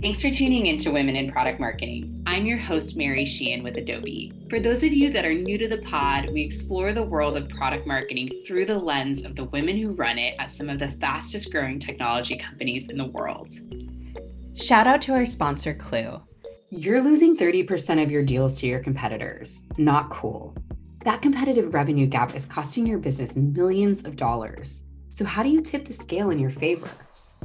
Thanks for tuning in to Women in Product Marketing. I'm your host, Mary Sheehan with Adobe. For those of you that are new to the pod, we explore the world of product marketing through the lens of the women who run it at some of the fastest growing technology companies in the world. Shout out to our sponsor, Klue. You're losing 30% of your deals to your competitors. Not cool. That competitive revenue gap is costing your business millions of dollars. So, how do you tip the scale in your favor?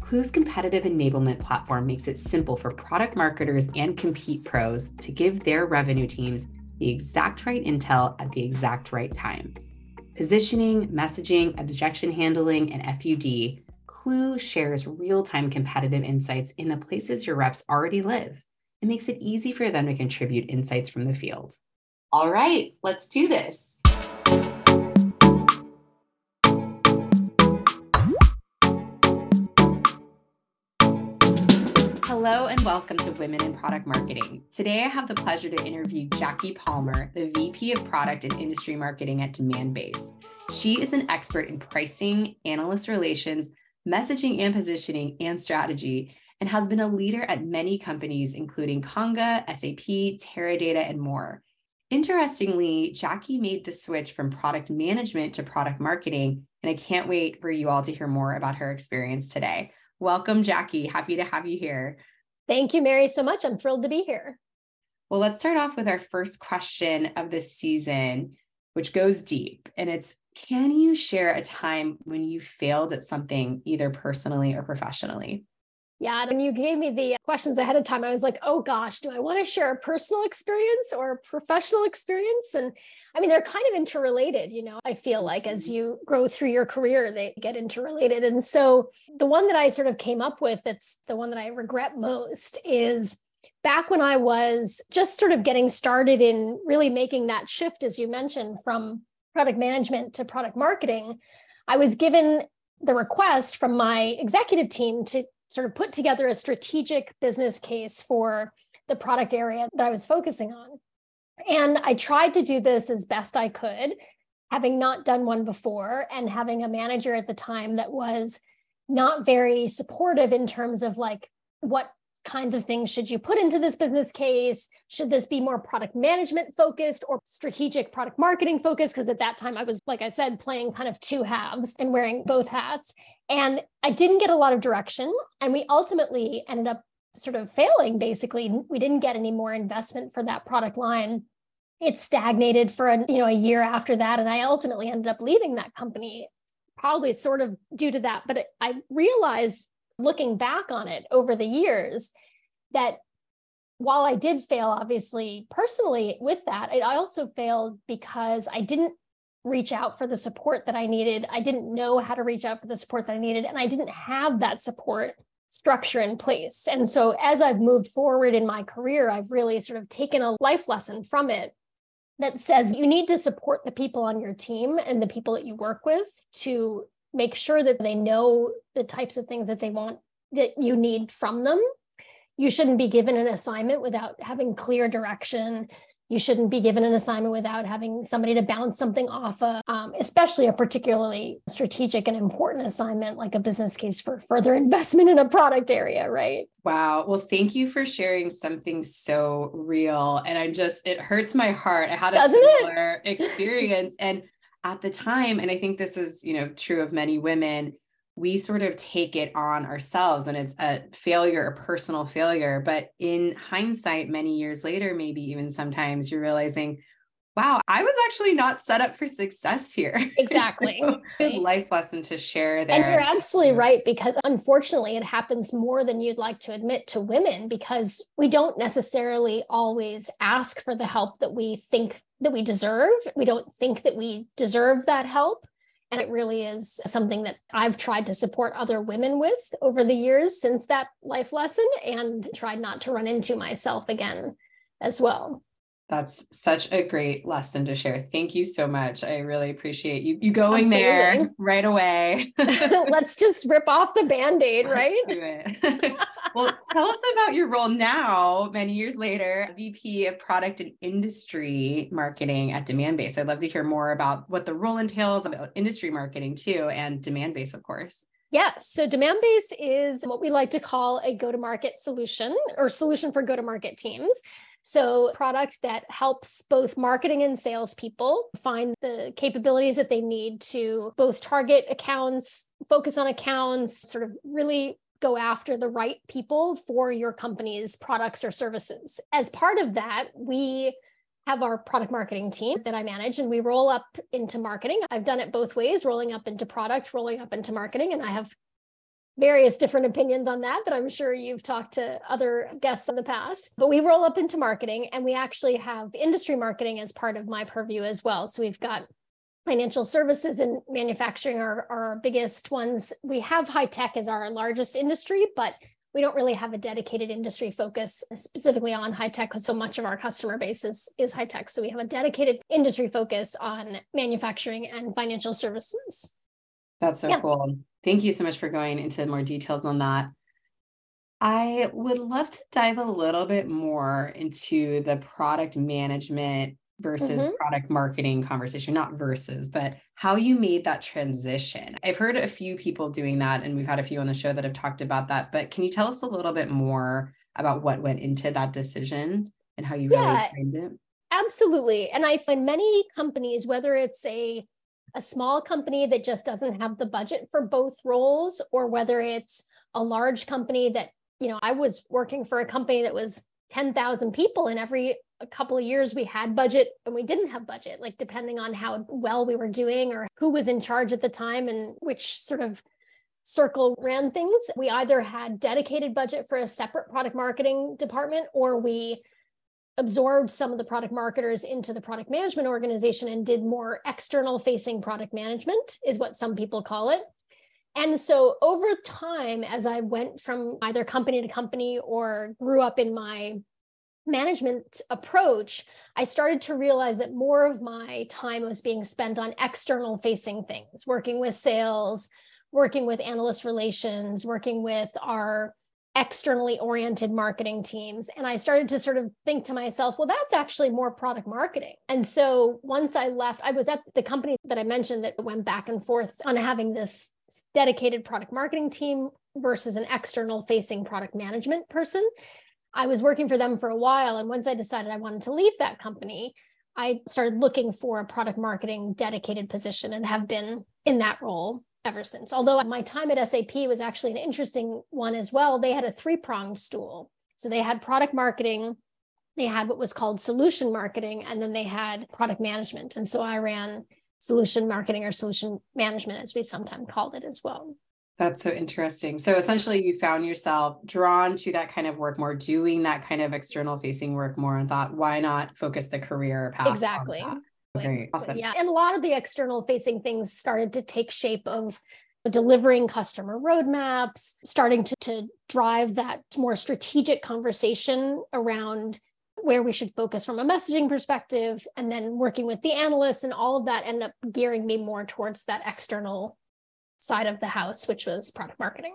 Klue's competitive enablement platform makes it simple for product marketers and compete pros to give their revenue teams the exact right intel at the exact right time. Positioning, messaging, objection handling, and FUD, Clue shares real time competitive insights in the places your reps already live. It makes it easy for them to contribute insights from the field. All right, let's do this. Hello and welcome to Women in Product Marketing. Today I have the pleasure to interview Jackie Palmer, the VP of Product and Industry Marketing at Demandbase. She is an expert in pricing, analyst relations, messaging and positioning, and strategy, and has been a leader at many companies, including Conga, SAP, Teradata, and more. Interestingly, Jackie made the switch from product management to product marketing, and I can't wait for you all to hear more about her experience today. Welcome, Jackie. Happy to have you here. Thank you, Mary, so much. I'm thrilled to be here. Well, let's start off with our first question of this season, which goes deep. And it's Can you share a time when you failed at something, either personally or professionally? Yeah, and you gave me the questions ahead of time. I was like, oh gosh, do I want to share a personal experience or a professional experience? And I mean, they're kind of interrelated, you know. I feel like as mm-hmm. you grow through your career, they get interrelated. And so the one that I sort of came up with that's the one that I regret most is back when I was just sort of getting started in really making that shift, as you mentioned, from product management to product marketing. I was given the request from my executive team to sort of put together a strategic business case for the product area that I was focusing on. And I tried to do this as best I could, having not done one before and having a manager at the time that was not very supportive in terms of like what kinds of things should you put into this business case? Should this be more product management focused or strategic product marketing focused? Because at that time, I was, like I said, playing kind of two halves and wearing both hats. And I didn't get a lot of direction. And we ultimately ended up sort of failing, basically. We didn't get any more investment for that product line. It stagnated for a, you know a year after that. And I ultimately ended up leaving that company, probably sort of due to that. But I realized looking back on it over the years that while I did fail, obviously, personally with that, I also failed because I didn't reach out for the support that I needed. I didn't know how to reach out for the support that I needed, and I didn't have that support structure in place. And so as I've moved forward in my career, I've really sort of taken a life lesson from it that says you need to support the people on your team and the people that you work with to make sure that they know the types of things that they want that you need from them. You shouldn't be given an assignment without having clear direction. You shouldn't be given an assignment without having somebody to bounce something off of, um, especially a particularly strategic and important assignment like a business case for further investment in a product area, right? Wow. Well, thank you for sharing something so real. And I just, it hurts my heart. I had a Doesn't similar it? experience. And at the time, and I think this is, you know, true of many women, we sort of take it on ourselves and it's a failure, a personal failure. But in hindsight, many years later, maybe even sometimes you're realizing, wow, I was actually not set up for success here. Exactly. so, good life lesson to share there. And you're absolutely right, because unfortunately, it happens more than you'd like to admit to women because we don't necessarily always ask for the help that we think that we deserve. We don't think that we deserve that help. And it really is something that I've tried to support other women with over the years since that life lesson and tried not to run into myself again as well. That's such a great lesson to share. Thank you so much. I really appreciate you you going Absolutely. there right away. Let's just rip off the band-aid, right? well, tell us about your role now, many years later, VP of Product and Industry Marketing at Demandbase. I'd love to hear more about what the role entails about industry marketing too and Demandbase, of course. Yes. So Demandbase is what we like to call a go to market solution or solution for go to market teams. So, product that helps both marketing and salespeople find the capabilities that they need to both target accounts, focus on accounts, sort of really go after the right people for your company's products or services. As part of that, we have our product marketing team that I manage and we roll up into marketing. I've done it both ways, rolling up into product, rolling up into marketing. And I have various different opinions on that that I'm sure you've talked to other guests in the past. But we roll up into marketing and we actually have industry marketing as part of my purview as well. So we've got financial services and manufacturing are, are our biggest ones. We have high tech as our largest industry, but we don't really have a dedicated industry focus specifically on high tech because so much of our customer base is, is high tech. So we have a dedicated industry focus on manufacturing and financial services. That's so yeah. cool. Thank you so much for going into more details on that. I would love to dive a little bit more into the product management versus mm-hmm. product marketing conversation, not versus, but how you made that transition. I've heard a few people doing that, and we've had a few on the show that have talked about that. But can you tell us a little bit more about what went into that decision and how you yeah, really framed it? Absolutely. And I find many companies, whether it's a a small company that just doesn't have the budget for both roles, or whether it's a large company that, you know, I was working for a company that was 10,000 people and every couple of years we had budget and we didn't have budget, like depending on how well we were doing or who was in charge at the time and which sort of circle ran things. We either had dedicated budget for a separate product marketing department or we absorbed some of the product marketers into the product management organization and did more external facing product management, is what some people call it. And so over time, as I went from either company to company or grew up in my management approach, I started to realize that more of my time was being spent on external facing things, working with sales, working with analyst relations, working with our externally oriented marketing teams. And I started to sort of think to myself, well, that's actually more product marketing. And so once I left, I was at the company that I mentioned that went back and forth on having this dedicated product marketing team versus an external facing product management person. I was working for them for a while. And once I decided I wanted to leave that company, I started looking for a product marketing dedicated position and have been in that role ever since. Although my time at SAP was actually an interesting one as well. They had a three pronged stool. So they had product marketing, they had what was called solution marketing, and then they had product management. And so I ran solution marketing or solution management, as we sometimes called it as well. That's so interesting. So essentially, you found yourself drawn to that kind of work more, doing that kind of external facing work more, and thought, why not focus the career path? Exactly. Okay, awesome. Yeah. And a lot of the external facing things started to take shape of delivering customer roadmaps, starting to, to drive that more strategic conversation around where we should focus from a messaging perspective, and then working with the analysts and all of that ended up gearing me more towards that external side of the house, which was product marketing.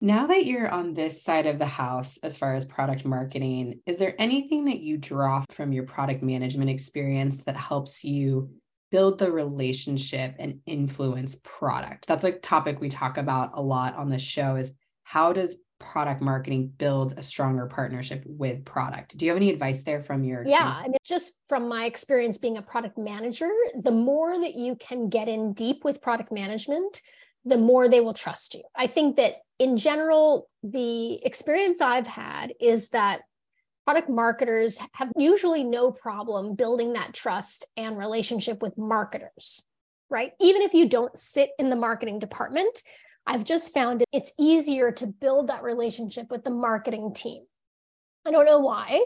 Now that you're on this side of the house, as far as product marketing, is there anything that you draw from your product management experience that helps you build the relationship and influence product? That's a topic we talk about a lot on the show is how does product marketing build a stronger partnership with product. Do you have any advice there from your experience? Yeah, I mean just from my experience being a product manager, the more that you can get in deep with product management, the more they will trust you. I think that in general the experience I've had is that product marketers have usually no problem building that trust and relationship with marketers, right? Even if you don't sit in the marketing department, I've just found it's easier to build that relationship with the marketing team. I don't know why,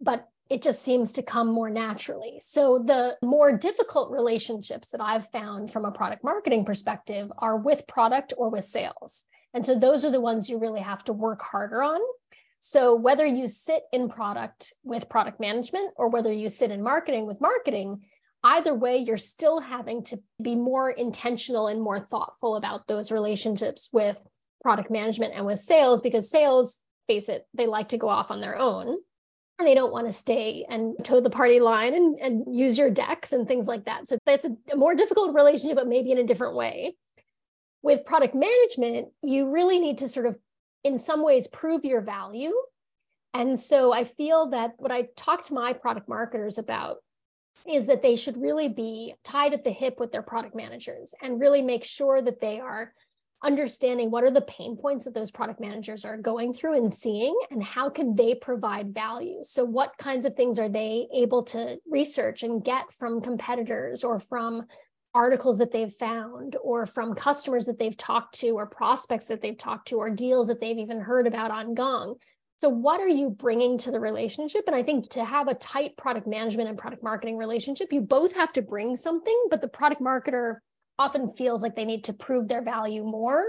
but it just seems to come more naturally. So the more difficult relationships that I've found from a product marketing perspective are with product or with sales. And so those are the ones you really have to work harder on. So whether you sit in product with product management or whether you sit in marketing with marketing, either way, you're still having to be more intentional and more thoughtful about those relationships with product management and with sales because sales, face it, they like to go off on their own and they don't want to stay and toe the party line and, and use your decks and things like that. So that's a, a more difficult relationship, but maybe in a different way. with product management, you really need to sort of, in some ways, prove your value. And so I feel that what I talk to my product marketers about is that they should really be tied at the hip with their product managers and really make sure that they are understanding what are the pain points that those product managers are going through and seeing and how can they provide value. So what kinds of things are they able to research and get from competitors or from articles that they've found or from customers that they've talked to or prospects that they've talked to or deals that they've even heard about on Gong? So what are you bringing to the relationship? And i think to have a tight product management and product marketing relationship you both have to bring something but the product marketer often feels like they need to prove their value more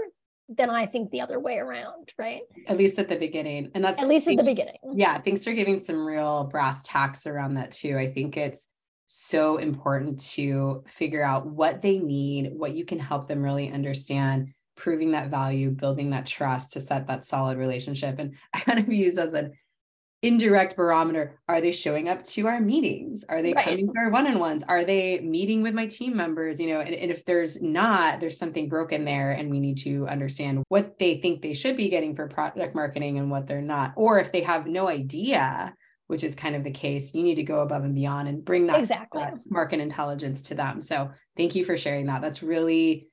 than I think the other way around, right? At least at the beginning. And that's at least at the beginning. Yeah. Thanks for giving some real brass tacks around that too. I think it's so important to figure out what they need, what you can help them really understand, proving that value, building that trust to set that solid relationship. And I kind of use as an indirect barometer. Are they showing up to our meetings? Are they right. coming to our one-on-ones? Are they meeting with my team members? You know and, and, if there's not there's something broken there and we need to understand what they think they should be getting for product marketing and what they're not. Or if they have no idea which is kind of the case you need to go above and beyond and bring that exactly. market intelligence to them. So thank you for sharing that. That's really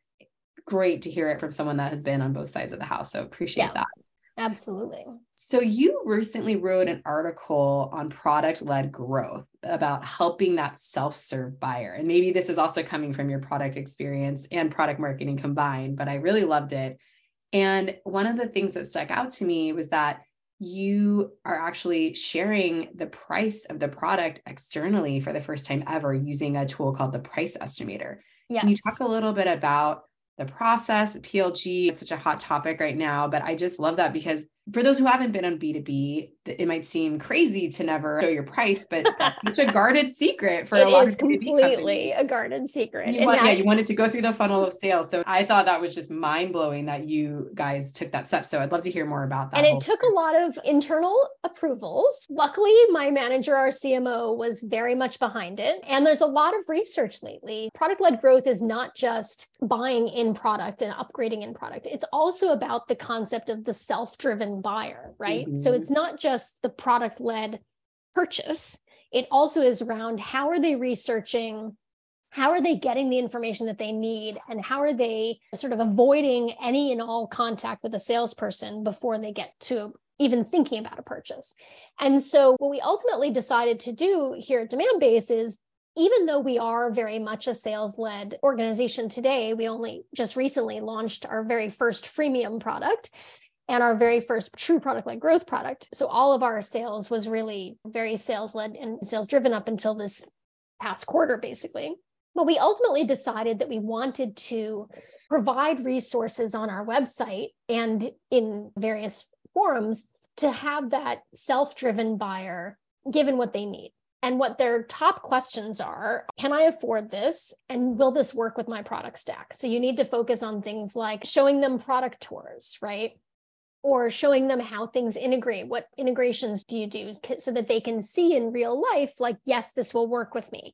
great to hear it from someone that has been on both sides of the house. So appreciate yeah. that Absolutely. So, you recently wrote an article on product led growth about helping that self serve buyer. And maybe this is also coming from your product experience and product marketing combined, but I really loved it. And one of the things that stuck out to me was that you are actually sharing the price of the product externally for the first time ever using a tool called the price estimator. Yes. Can you talk a little bit about the process, PLG, it's such a hot topic right now, but I just love that because for those who haven't been on B2B, it might seem crazy to never show your price, but that's such a guarded secret for it a lot is of completely a guarded secret. You want, yeah, you wanted to go through the funnel of sales. So I thought that was just mind blowing that you guys took that step. So I'd love to hear more about that. And it took a lot of internal approvals. Luckily, my manager, our CMO, was very much behind it. And there's a lot of research lately. Product led growth is not just buying in product and upgrading in product, it's also about the concept of the self driven buyer, right? Mm-hmm. So it's not just the product led purchase, it also is around how are they researching how are they getting the information that they need and how are they sort of avoiding any and all contact with a salesperson before they get to even thinking about a purchase and so what we ultimately decided to do here at demand demandbase is even though we are very much a sales led organization today we only just recently launched our very first freemium product and our very first true product led growth product. So all of our sales was really very sales led and sales driven up until this past quarter, basically. But we ultimately decided that we wanted to provide resources on our website and in various forums to have that self driven buyer given what they need. And what their top questions are Can I afford this? And will this work with my product stack? So you need to focus on things like showing them product tours, right? Or showing them how things integrate. What integrations do you do so that they can see in real life, like, yes, this will work with me.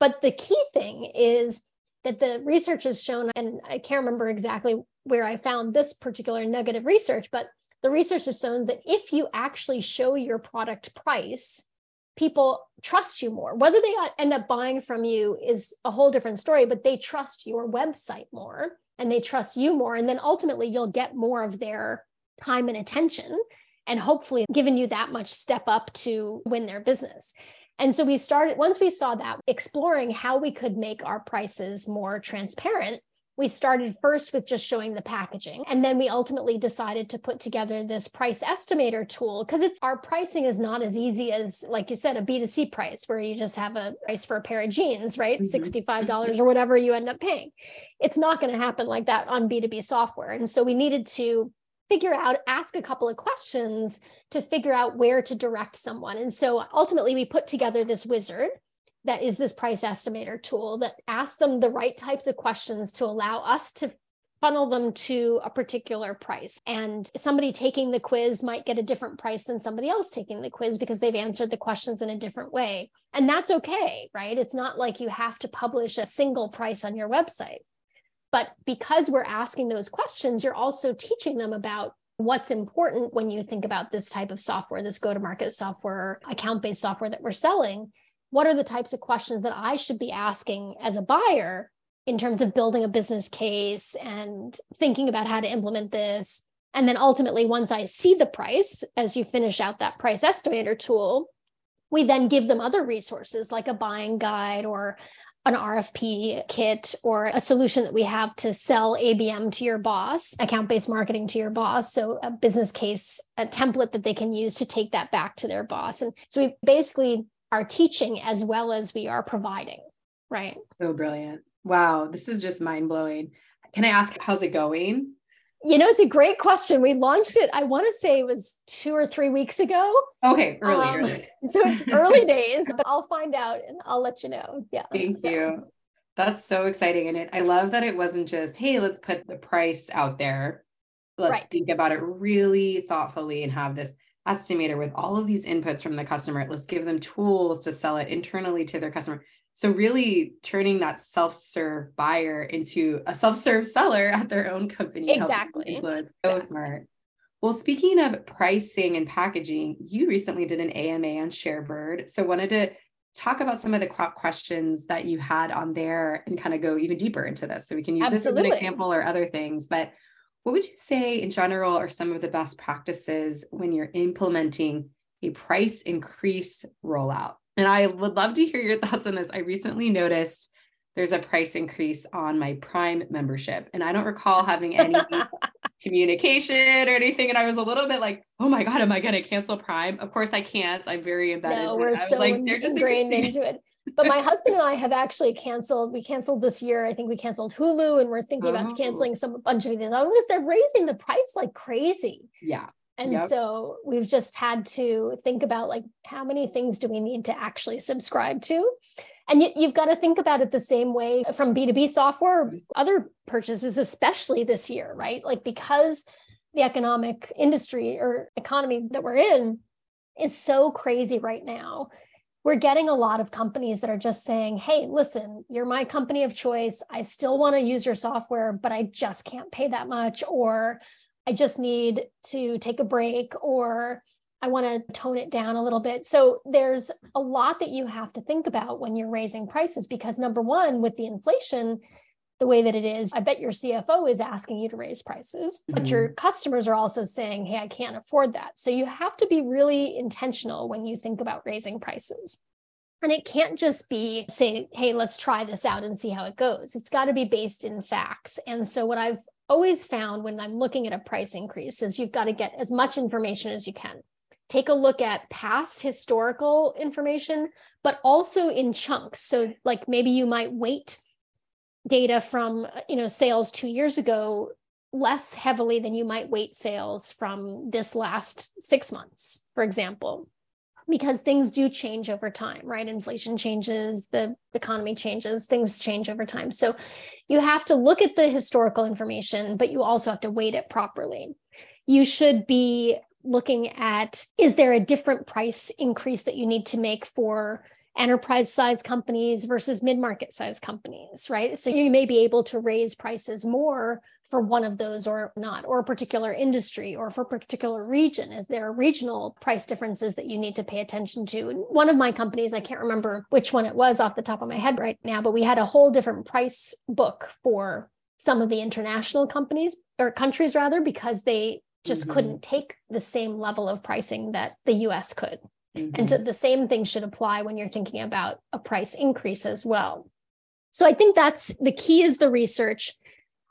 But the key thing is that the research has shown, and I can't remember exactly where I found this particular nugget of research, but the research has shown that if you actually show your product price, people trust you more. Whether they end up buying from you is a whole different story, but they trust your website more and they trust you more. And then ultimately, you'll get more of their time and attention and hopefully given you that much step up to win their business. And so we started, once we saw that, exploring how we could make our prices more transparent. We started first with just showing the packaging. And then we ultimately decided to put together this price estimator tool because it's our pricing is not as easy as, like you said, a B2C price where you just have a price for a pair of jeans, right? Mm-hmm. $65 or whatever you end up paying. It's not going to happen like that on B2B software. And so we needed to figure out, ask a couple of questions to figure out where to direct someone. And so ultimately, we put together this wizard that is this price estimator tool that asks them the right types of questions to allow us to funnel them to a particular price. And somebody taking the quiz might get a different price than somebody else taking the quiz because they've answered the questions in a different way. And that's okay, right? It's not like you have to publish a single price on your website. But because we're asking those questions, you're also teaching them about what's important when you think about this type of software, this go to market software, account based software that we're selling. What are the types of questions that I should be asking as a buyer in terms of building a business case and thinking about how to implement this? And then ultimately, once I see the price, as you finish out that price estimator tool, we then give them other resources like a buying guide or an RFP kit or a solution that we have to sell ABM to your boss, account based marketing to your boss. So, a business case, a template that they can use to take that back to their boss. And so, we basically are teaching as well as we are providing, right? So brilliant. Wow. This is just mind blowing. Can I ask, how's it going? You know, it's a great question. We launched it, I want to say it was two or three weeks ago. Okay, early, um, early. so it's early days, but I'll find out and I'll let you know. Yeah. Thank so. you. That's so exciting. And it I love that it wasn't just, hey, let's put the price out there. Let's right. think about it really thoughtfully and have this estimator with all of these inputs from the customer. Let's give them tools to sell it internally to their customer. So really turning that self-serve buyer into a self-serve seller at their own company. Exactly. Influence. So exactly. smart. Well, speaking of pricing and packaging, you recently did an AMA on Sharebird. So wanted to talk about some of the crop questions that you had on there and kind of go even deeper into this. So we can use Absolutely. this as an example or other things. But what would you say in general are some of the best practices when you're implementing a price increase rollout? And I would love to hear your thoughts on this. I recently noticed there's a price increase on my Prime membership, and I don't recall having any communication or anything. And I was a little bit like, "Oh my god, am I going to cancel Prime?" Of course, I can't. I'm very embedded. No, we're so like, ingrained into it. But my husband and I have actually canceled. We canceled this year. I think we canceled Hulu, and we're thinking oh. about canceling oh. some a bunch of these because they're raising the price like crazy. Yeah. And yep. so we've just had to think about like how many things do we need to actually subscribe to? And you, have got to think about it the same way from B2B software, other purchases, especially this year, right? Like because the economic industry or economy that we're in is so crazy right now. We're getting a lot of companies that are just saying, hey, listen, you're my company of choice. I still want to use your software, but I just can't pay that much. Or I just need to take a break or I want to tone it down a little bit. So there's a lot that you have to think about when you're raising prices because number one, with the inflation, the way that it is, I bet your CFO is asking you to raise prices, mm-hmm. but your customers are also saying, hey, I can't afford that. So you have to be really intentional when you think about raising prices. And it can't just be say, hey, let's try this out and see how it goes. It's got to be based in facts. And so, what I've always found when I'm looking at a price increase is you've got to get as much information as you can. Take a look at past historical information, but also in chunks. So, like maybe you might weight data from you know sales two years ago less heavily than you might weight sales from this last six months, for example because things do change over time, right? Inflation changes, the economy changes, things change over time. So you have to look at the historical information, but you also have to weight it properly. You should be looking at is there a different price increase that you need to make for enterprise size companies versus mid market size companies, right? So you may be able to raise prices more for one of those or not, or a particular industry or for a particular region? Is there regional price differences that you need to pay attention to? one of my companies, I can't remember which one it was off the top of my head right now, but we had a whole different price book for some of the international companies or countries rather, because they just mm-hmm. couldn't take the same level of pricing that the US could. Mm-hmm. And so mm-hmm. the same thing should apply when you're thinking about a price increase as well. So I think that's the key is the research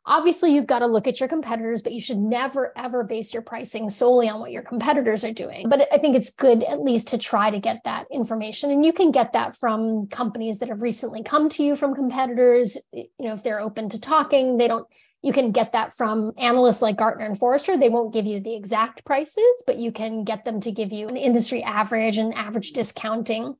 Obviously, you've got to look at your competitors, but you should never, ever base your pricing solely on what your competitors are doing. But I think it's good at least to try to get that information. And you can get that from companies that have recently come to you from competitors. You know, if they're open to talking, they don't, you can get that from analysts like Gartner and Forrester. They won't give you the exact prices, but you can get them to give you an industry average and average discounting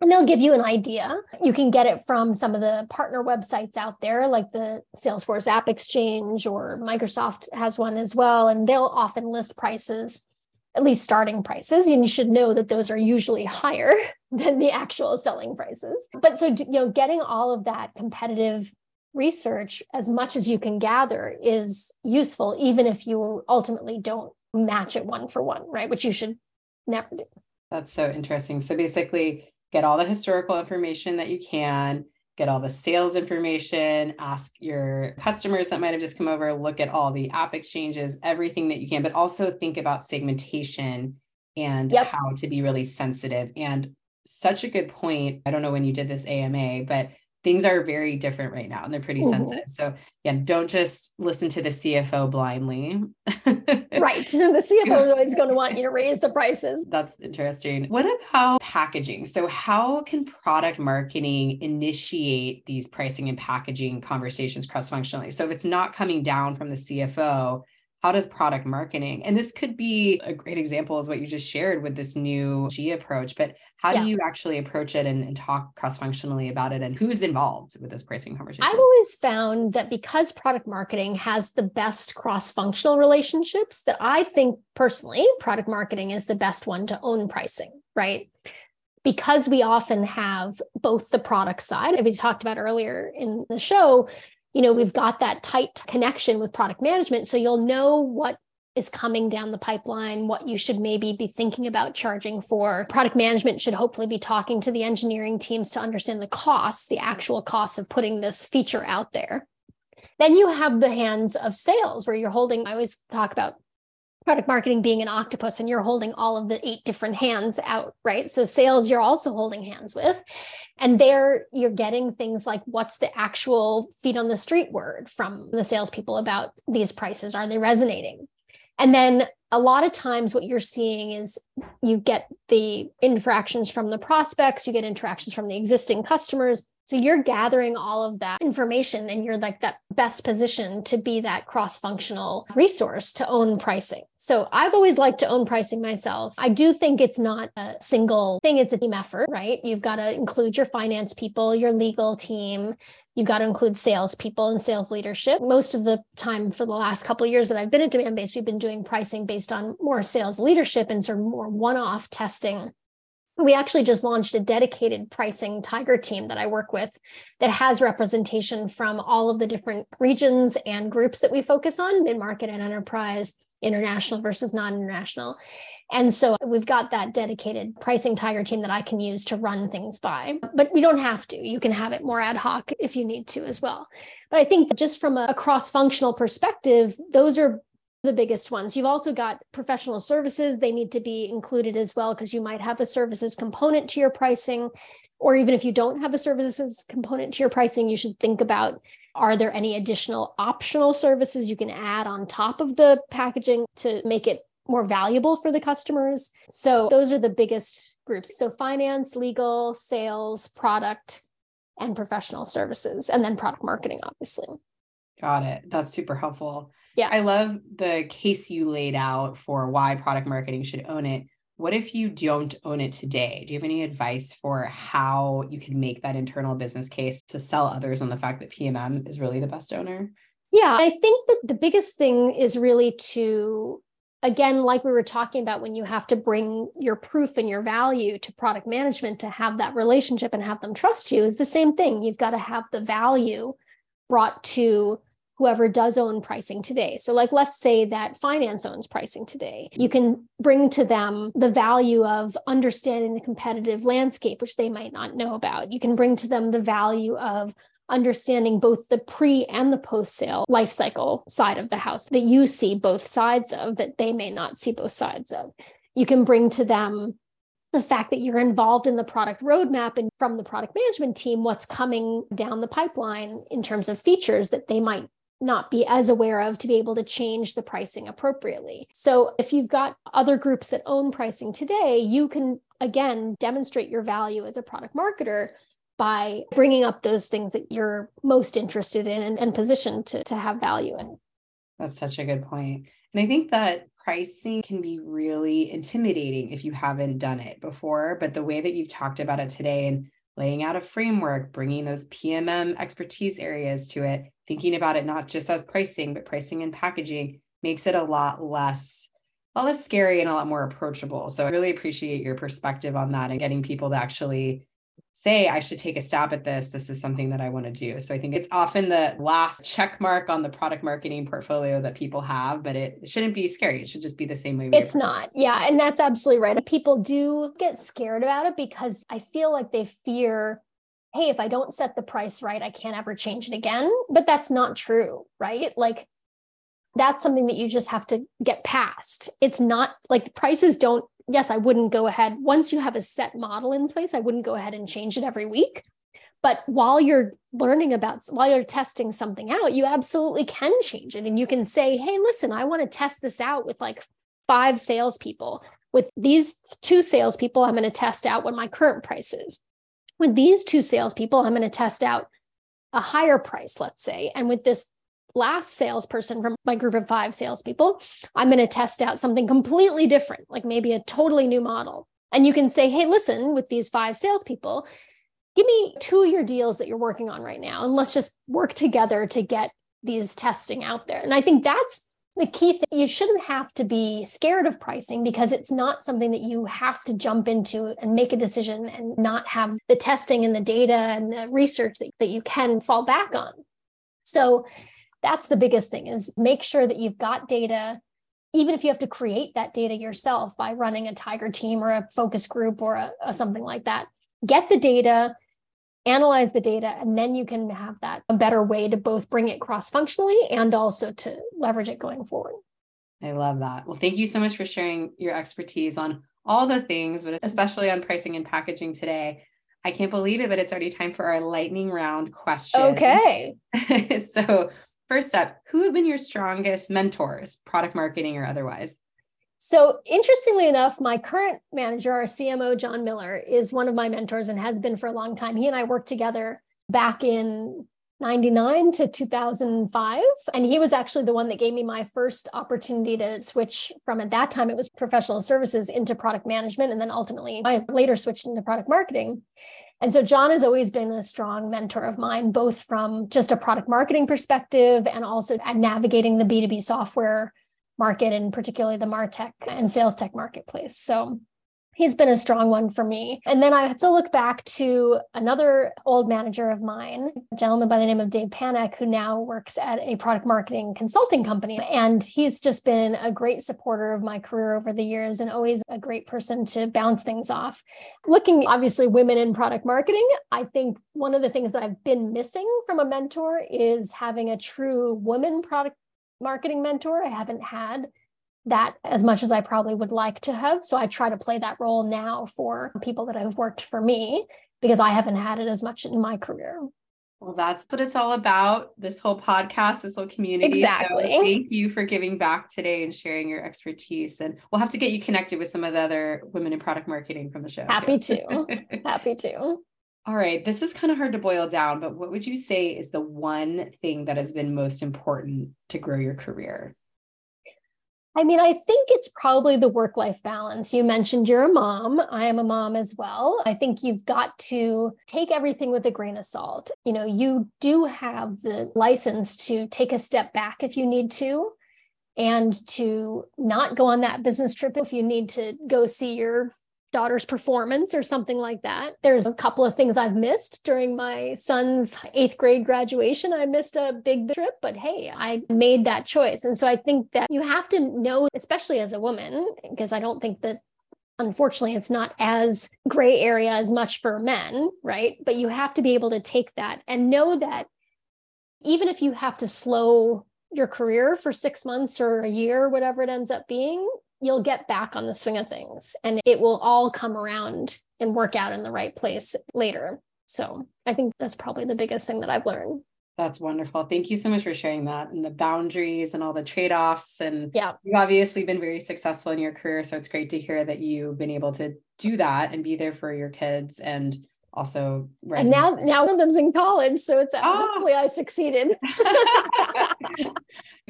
and they'll give you an idea. You can get it from some of the partner websites out there, like the Salesforce App Exchange or Microsoft has one as well. And they'll often list prices, at least starting prices. And you should know that those are usually higher than the actual selling prices. But so, you know, getting all of that competitive research, as much as you can gather, is useful, even if you ultimately don't match it one for one, right? Which you should never do. That's so interesting. So basically, get all the historical information that you can, get all the sales information, ask your customers that might have just come over, look at all the app exchanges, everything that you can, but also think about segmentation and yep. how to be really sensitive. And such a good point. I don't know when you did this AMA, but things are very different right now and they're pretty mm-hmm. sensitive. So yeah, don't just listen to the CFO blindly. right. The CFO is always going to want you to raise the prices. That's interesting. What about packaging? So how can product marketing initiate these pricing and packaging conversations cross-functionally? So if it's not coming down from the CFO, how does product marketing and this could be a great example is what you just shared with this new g approach but how yeah. do you actually approach it and, and talk cross-functionally about it and who's involved with this pricing conversation i've always found that because product marketing has the best cross-functional relationships that i think personally product marketing is the best one to own pricing right because we often have both the product side, as we talked about earlier in the show, you know, we've got that tight connection with product management. So you'll know what is coming down the pipeline, what you should maybe be thinking about charging for. Product management should hopefully be talking to the engineering teams to understand the costs, the actual costs of putting this feature out there. Then you have the hands of sales where you're holding, I always talk about product marketing being an octopus and you're holding all of the eight different hands out, right? So sales you're also holding hands with. And there you're getting things like what's the actual feet on the street word from the salespeople about these prices? Are they resonating? And then a lot of times what you're seeing is you get the interactions from the prospects, you get interactions from the existing customers, so you're gathering all of that information and you're like that best position to be that cross functional resource to own pricing. So I've always liked to own pricing myself. I do think it's not a single thing, it's a team effort, right? You've got to include your finance people, your legal team, You've got to include salespeople and sales leadership. Most of the time for the last couple of years that I've been at Demand Demandbase, we've been doing pricing based on more sales leadership and sort of more one-off testing we actually just launched a dedicated pricing tiger team that I work with that has representation from all of the different regions and groups that we focus on mid market and enterprise, international versus non international. And so we've got that dedicated pricing tiger team that I can use to run things by. But we don't have to. You can have it more ad hoc if you need to as well. But I think just from a cross functional perspective, those are the biggest ones. You've also got professional services. They need to be included as well because you might have a services component to your pricing. Or even if you don't have a services component to your pricing, you should think about are there any additional optional services you can add on top of the packaging to make it more valuable for the customers? So, those are the biggest groups. So, finance, legal, sales, product, and professional services, and then product marketing, obviously. Got it. That's super helpful. Yeah. I love the case you laid out for why product marketing should own it. What if you don't own it today? Do you have any advice for how you can make that internal business case to sell others on the fact that PMM is really the best owner? Yeah, I think that the biggest thing is really to again like we were talking about when you have to bring your proof and your value to product management to have that relationship and have them trust you is the same thing you've got to have the value brought to whoever does own pricing today. So, like, let's say that finance owns pricing today. You can bring to them the value of understanding the competitive landscape, which they might not know about. You can bring to them the value of understanding both the pre and the post sale life cycle side of the house that you see both sides of that they may not see both sides of. You can bring to them the fact that you're involved in the product roadmap and from the product management team, what's coming down the pipeline in terms of features that they might not be as aware of to be able to change the pricing appropriately. So if you've got other groups that own pricing today, you can again demonstrate your value as a product marketer by bringing up those things that you're most interested in and, and positioned to, to have value in. That's such a good point. And I think that pricing can be really intimidating if you haven't done it before. But the way that you've talked about it today and laying out a framework, bringing those PMM expertise areas to it, thinking about it not just as pricing, but pricing and packaging makes it a lot less a lot less scary and a lot more approachable. So I really appreciate your perspective on that and getting people to actually say I should take a stab at this. This is something that I want to do. So I think it's often the last check mark on the product marketing portfolio that people have, but it shouldn't be scary. It should just be the same way. It's not. Yeah. And that's absolutely right. People do get scared about it because I feel like they fear, hey, if I don't set the price right, I can't ever change it again. But that's not true, right? Like that's something that you just have to get past. It's not like prices don't yes, I wouldn't go ahead once you have a set model in place, I wouldn't go ahead and change it every week. But while you're learning about, while you're testing something out, you absolutely can change it. And you can say, hey, listen, I want to test this out with like five salespeople. With these two salespeople, I'm going to test out what my current price is. With these two salespeople, I'm going to test out a higher price, let's say. And with this last salesperson from my group of five salespeople, I'm going to test out something completely different, like maybe a totally new model. And you can say, hey, listen, with these five salespeople, give me two of your deals that you're working on right now, and let's just work together to get these testing out there. And I think that's the key thing. You shouldn't have to be scared of pricing because it's not something that you have to jump into and make a decision and not have the testing and the data and the research that, that you can fall back on. So that's the biggest thing is make sure that you've got data even if you have to create that data yourself by running a tiger team or a focus group or a, a something like that get the data analyze the data and then you can have that a better way to both bring it cross functionally and also to leverage it going forward i love that well thank you so much for sharing your expertise on all the things but especially on pricing and packaging today I can't believe it, but it's already time for our lightning round question. Okay. so First up, who have been your strongest mentors, product marketing or otherwise? So, interestingly enough, my current manager, our CMO, Jon Miller, is one of my mentors and has been for a long time. He and I worked together back in 99 to 2005. And he was actually the one that gave me my first opportunity to switch from at that time, it was professional services into product management. And then ultimately, I later switched into product marketing. And so Jon has always been a strong mentor of mine, both from just a product marketing perspective and also at navigating the B2B software market and particularly the MarTech and sales tech marketplace. So he's been a strong one for me. And then I have to look back to another old manager of mine, a gentleman by the name of Dave Panek, who now works at a product marketing consulting company. And he's just been a great supporter of my career over the years and always a great person to bounce things off. Looking obviously women in product marketing, I think one of the things that I've been missing from a mentor is having a true woman product marketing mentor. I haven't had that as much as I probably would like to have. So I try to play that role now for people that have worked for me because I haven't had it as much in my career. Well, that's what it's all about. This whole podcast, this whole community. Exactly. So thank you for giving back today and sharing your expertise. And we'll have to get you connected with some of the other women in product marketing from the show. Happy to. Happy to. All right. This is kind of hard to boil down, but what would you say is the one thing that has been most important to grow your career? I mean, I think it's probably the work life balance. You mentioned you're a mom. I am a mom as well. I think you've got to take everything with a grain of salt. You know, you do have the license to take a step back if you need to and to not go on that business trip if you need to go see your daughter's performance or something like that. There's a couple of things I've missed during my son's eighth grade graduation. I missed a big trip, but hey, I made that choice. And so I think that you have to know, especially as a woman, because I don't think that unfortunately it's not as gray area as much for men, right? But you have to be able to take that and know that even if you have to slow your career for six months or a year, whatever it ends up being, you'll get back on the swing of things and it will all come around and work out in the right place later. So I think that's probably the biggest thing that I've learned. That's wonderful. Thank you so much for sharing that and the boundaries and all the trade offs. And yeah, you've obviously been very successful in your career. So it's great to hear that you've been able to do that and be there for your kids and also and now now one of them's in college so it's oh. hopefully i succeeded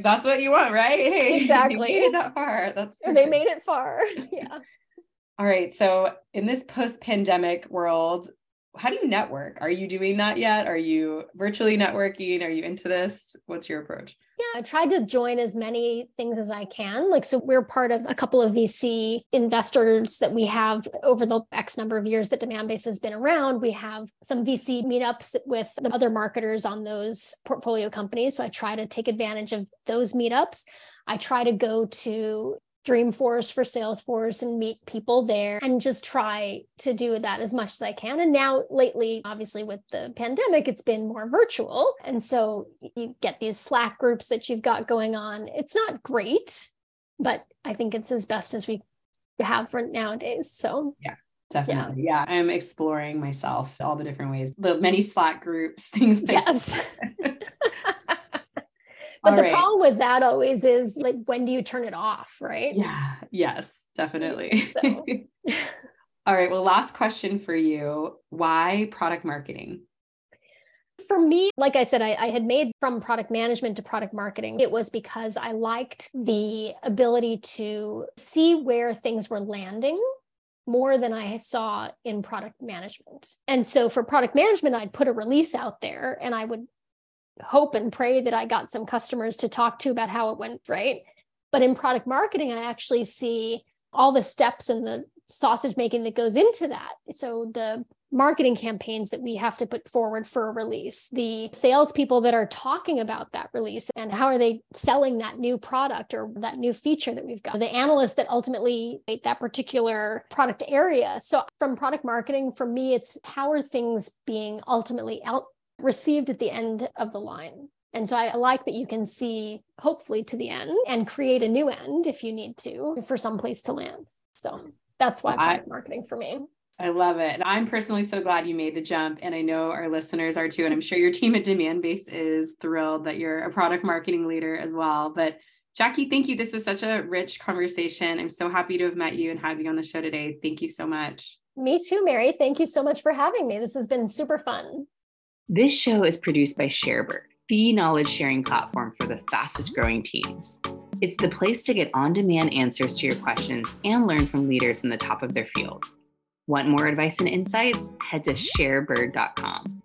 that's what you want right? Hey exactly. made it that far. That's perfect. they made it far. Yeah. All right so in this post-pandemic world how do you network? Are you doing that yet? Are you virtually networking? Are you into this? What's your approach? Yeah, I tried to join as many things as I can. Like, so we're part of a couple of VC investors that we have over the X number of years that Demandbase has been around. We have some VC meetups with the other marketers on those portfolio companies. So I try to take advantage of those meetups. I try to go to Dreamforce for Salesforce and meet people there and just try to do that as much as I can. And now, lately, obviously, with the pandemic, it's been more virtual. And so you get these Slack groups that you've got going on. It's not great, but I think it's as best as we have for nowadays. So, yeah. Definitely. Yeah. yeah. I'm exploring myself all the different ways, the many Slack groups, things. Like yes. But All the right. problem with that always is like, when do you turn it off? Right. Yeah. Yes, definitely. So. All right. Well, last question for you why product marketing? For me, like I said, I, I, had made from product management to product marketing. It was because I liked the ability to see where things were landing more than I saw in product management. And so for product management, I'd put a release out there and I would hope and pray that I got some customers to talk to about how it went right. But in product marketing, I actually see all the steps and the sausage making that goes into that. So the marketing campaigns that we have to put forward for a release, the salespeople that are talking about that release and how are they selling that new product or that new feature that we've got, the analysts that ultimately make that particular product area. So from product marketing, for me, it's how are things being ultimately out received at the end of the line. And so I like that you can see, hopefully, to the end and create a new end if you need to for some place to land. So that's why I, marketing for me. I love it. I'm personally so glad you made the jump. And I know our listeners are too. And I'm sure your team at Demandbase is thrilled that you're a product marketing leader as well. But Jackie, thank you. This was such a rich conversation. I'm so happy to have met you and have you on the show today. Thank you so much. Me too, Mary. Thank you so much for having me. This has been super fun. This show is produced by Sharebird, the knowledge sharing platform for the fastest growing teams. It's the place to get on demand answers to your questions and learn from leaders in the top of their field. Want more advice and insights? Head to sharebird.com.